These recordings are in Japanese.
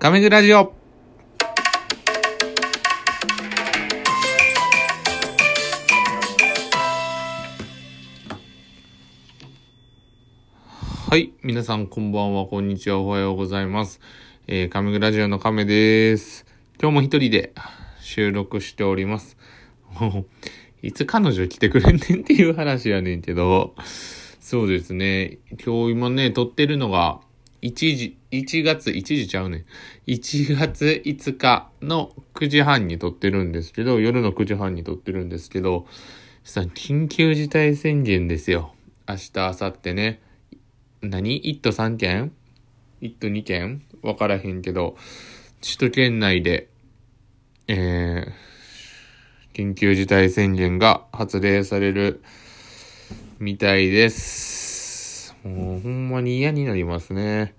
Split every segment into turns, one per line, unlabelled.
亀グラジオはい。皆さん、こんばんは、こんにちは、おはようございます。えー、亀グラジオの亀です。今日も一人で収録しております。いつ彼女来てくれんねんっていう話やねんけど、そうですね。今日今ね、撮ってるのが、1時、1月、1時ちゃうねん。1月5日の9時半に撮ってるんですけど、夜の9時半に撮ってるんですけど、さ、緊急事態宣言ですよ。明日、明後日ね。何 ?1 都3県 ?1 都2県？わからへんけど、首都圏内で、えー、緊急事態宣言が発令されるみたいです。もうほんまに嫌になりますね。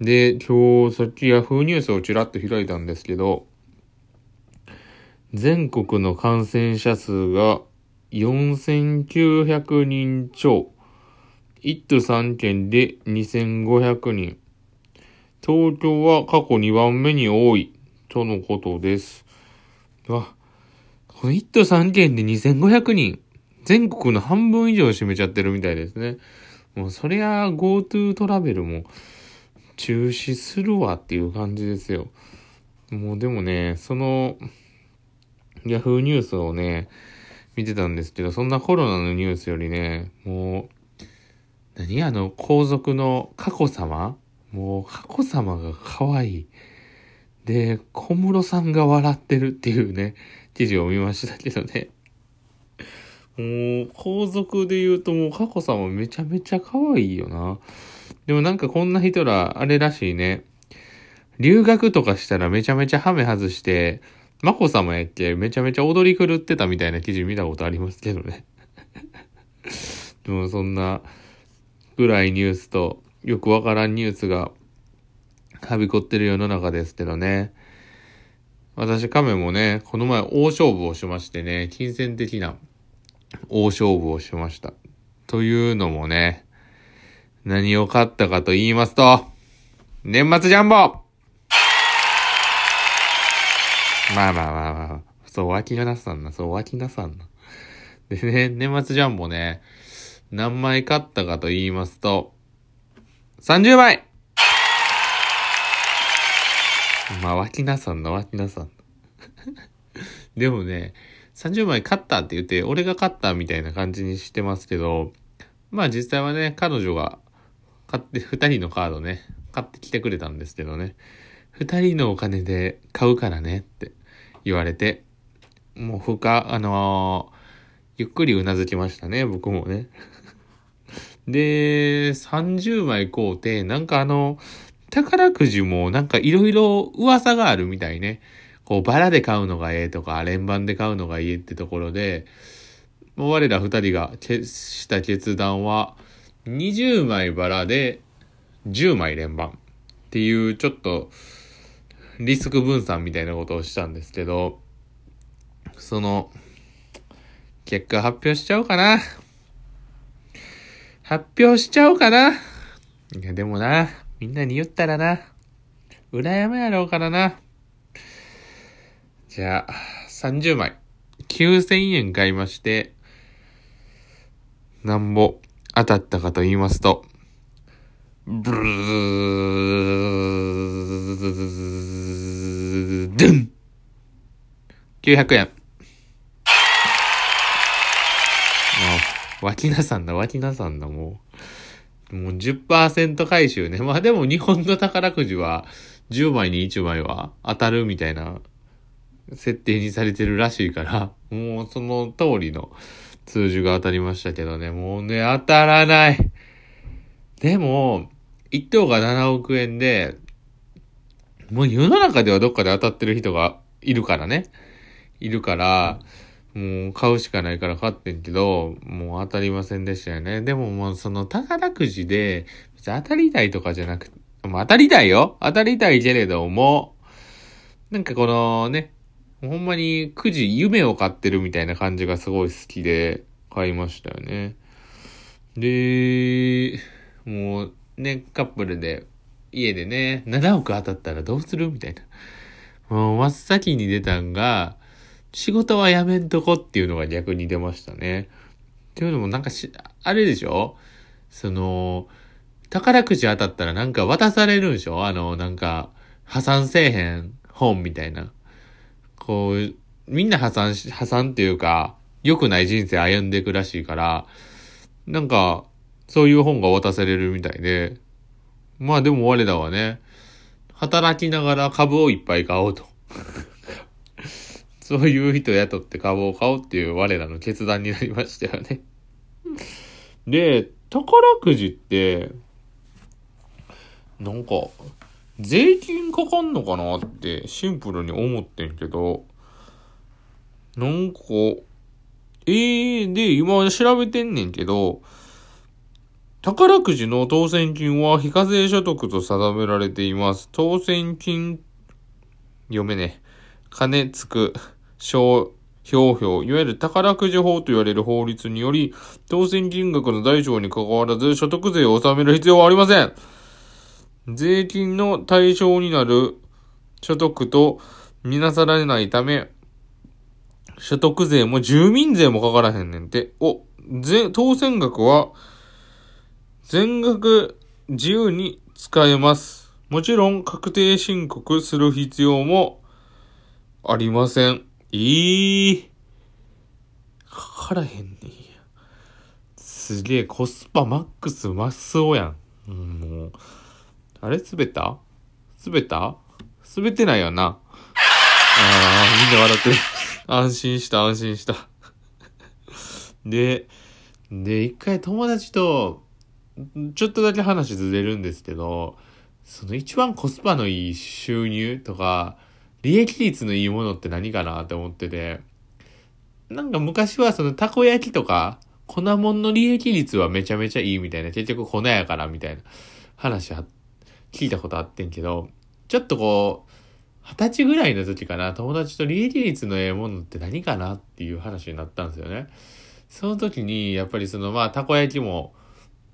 で、今日さっきヤフーニュースをちらっと開いたんですけど、全国の感染者数が4900人超。1都3県で2500人。東京は過去2番目に多い。とのことです。わ、この1都3県で2500人。全国の半分以上を占めちゃってるみたいですね。もうそりゃ GoTo トラベルも中止するわっていう感じですよ。もうでもね、その Yahoo ニュースをね、見てたんですけど、そんなコロナのニュースよりね、もう、何あの皇族の佳子様？もう佳子様が可愛い。で、小室さんが笑ってるっていうね、記事を見ましたけどね。もう、皇族で言うともう佳子さまめちゃめちゃ可愛いよな。でもなんかこんな人ら、あれらしいね。留学とかしたらめちゃめちゃハメ外して、眞子さまやっけめちゃめちゃ踊り狂ってたみたいな記事見たことありますけどね。でもそんなぐらいニュースとよくわからんニュースがはびこってる世の中ですけどね。私亀もね、この前大勝負をしましてね、金銭的な大勝負をしました。というのもね、何を買ったかと言いますと、年末ジャンボまあまあまあまあ、そう、脇がなさんな、そう、脇なさんな。でね、年末ジャンボね、何枚買ったかと言いますと、30枚まあ、脇なさんの脇なさんな。でもね、30枚買ったって言って、俺が買ったみたいな感じにしてますけど、まあ実際はね、彼女が買って、2人のカードね、買ってきてくれたんですけどね、2人のお金で買うからねって言われて、もうふか、あのーゆっくりうなずきましたね、僕もね。で、30枚買うて、なんかあの、宝くじもなんかいろいろ噂があるみたいね。こう、バラで買うのがええとか、連番で買うのがいいってところで、もう我ら二人がした決断は、20枚バラで10枚連番っていうちょっとリスク分散みたいなことをしたんですけど、その、結果発表しちゃおうかな。発表しちゃおうかな。いや、でもな、みんなに言ったらな、羨まやろうからな。じゃあ、30枚。9000円買いまして、なんぼ当たったかと言いますと、ブルードゥン !900 円。もう、脇なさんだ、脇なさんだ、もう。もう10%回収ね。まあでも日本の宝くじは10枚に1枚は当たるみたいな設定にされてるらしいから、もうその通りの数字が当たりましたけどね、もうね、当たらない。でも、1等が7億円で、もう世の中ではどっかで当たってる人がいるからね。いるから、もう買うしかないから買ってんけど、もう当たりませんでしたよね。でももうその宝くじで、別に当たりたいとかじゃなくて、当たりたいよ当たりたいけれども、なんかこのね、ほんまにくじ夢を買ってるみたいな感じがすごい好きで買いましたよね。で、もうね、カップルで家でね、7億当たったらどうするみたいな。もう真っ先に出たんが、仕事はやめんとこっていうのが逆に出ましたね。っていうのもなんかし、あれでしょ？その、宝くじ当たったらなんか渡されるんでしょ？あの、なんか、破産せえへん本みたいな。こう、みんな破産し、破産っていうか、良くない人生歩んでいくらしいから、なんか、そういう本が渡されるみたいで、まあでも我らはね、働きながら株をいっぱい買おうと。そういう人雇って株を買おうっていう我らの決断になりましたよね。で、宝くじって、なんか、税金かかんのかなってシンプルに思ってんけど、なんか、ええー、で、今調べてんねんけど、宝くじの当選金は非課税所得と定められています。当選金、読めね。金つく、小、表表、いわゆる宝くじ法と言われる法律により、当選金額の大小に関わらず所得税を納める必要はありません。税金の対象になる所得とみなされないため、所得税も住民税もかからへんねんて。お、ぜ、当選額は、全額自由に使えます。もちろん確定申告する必要もありません。いい。かからへんねんや。すげえ、コスパマックスまっそうやん。うん、もう。あれ？滑った？滑った？滑ってないよな。ああ、みんな笑ってる。安心した、安心した。で、で、一回友達と、ちょっとだけ話ずれるんですけど、その一番コスパのいい収入とか、利益率のいいものって何かなって思ってて、なんか昔はそのたこ焼きとか、粉もんの利益率はめちゃめちゃいいみたいな、結局粉やからみたいな話は聞いたことあってんけど、ちょっとこう、二十歳ぐらいの時かな、友達と利益率のええものって何かなっていう話になったんですよね。その時に、やっぱりそのまあ、たこ焼きも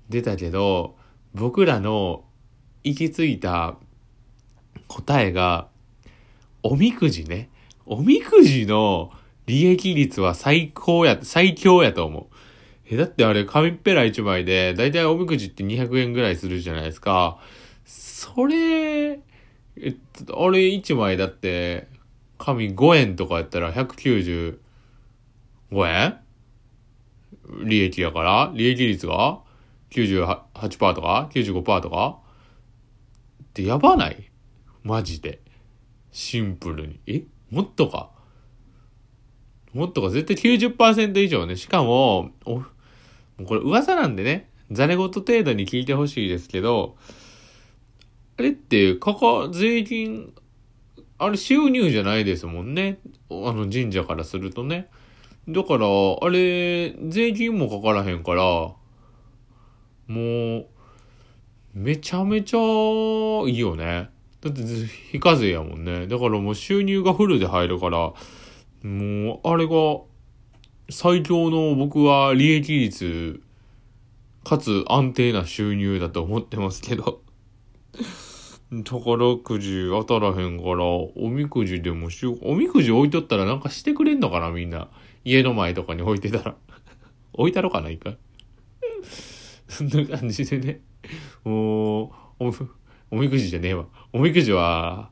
出たけど、僕らの行き着いた答えが、おみくじね。おみくじの利益率は最高や、最強やと思う。え、だってあれ、紙っぺら一枚で、だいたいおみくじって200円ぐらいするじゃないですか。それ、えっと、あれ1枚だって、紙5円とかやったら195円?利益やから利益率が98%とか ?95% とかってやばない？マジで。シンプルに。え？もっとか？もっとか絶対90%以上ね。しかも、お、これ噂なんでね、ざれ言程度に聞いてほしいですけど、あれって、かか、税金、あれ収入じゃないですもんね。あの神社からするとね。だから、あれ、税金もかからへんから、もう、めちゃめちゃいいよね。だって非課税やもんね。だからもう収入がフルで入るから、もう、あれが、最強の僕は利益率、かつ安定な収入だと思ってますけど。宝くじ当たらへんから、おみくじでもしよう。おみくじ置いとったらなんかしてくれんのかなみんな。家の前とかに置いてたら。置いたろかないか。そんな感じでね。もう、お、おみくじじゃねえわ。おみくじは、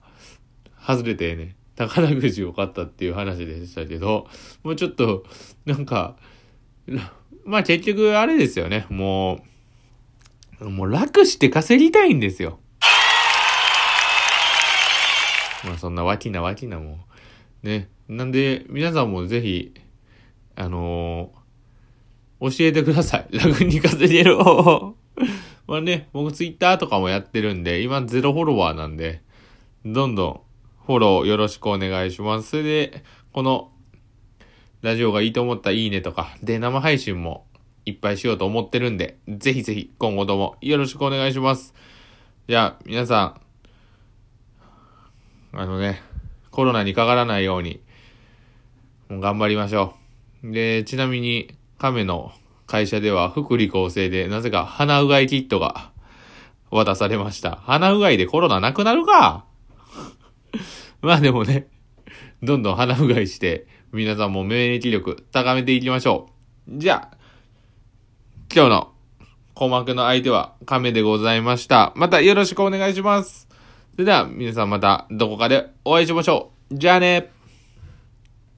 外れてね、宝くじを買ったっていう話でしたけど、もうちょっと、なんか、まあ結局あれですよね。もう、もう楽して稼ぎたいんですよ。まあそんなわきなわきなもん。ね。なんで、皆さんもぜひ、あのー、教えてください。楽に稼げる。まあね、僕ツイッターとかもやってるんで、今ゼロフォロワーなんで、どんどんフォローよろしくお願いします。それで、この、ラジオがいいと思ったいいねとか、で、生配信もいっぱいしようと思ってるんで、ぜひぜひ今後ともよろしくお願いします。じゃあ、皆さん、あのね、コロナにかからないように、もう頑張りましょう。で、ちなみに、亀の会社では福利厚生でなぜか鼻うがいキットが渡されました。鼻うがいでコロナなくなるか？まあでもね、どんどん鼻うがいして、皆さんも免疫力高めていきましょう。じゃあ、今日の鼓膜の相手は亀でございました。またよろしくお願いします。それでは皆さんまたどこかでお会いしましょう。じゃあね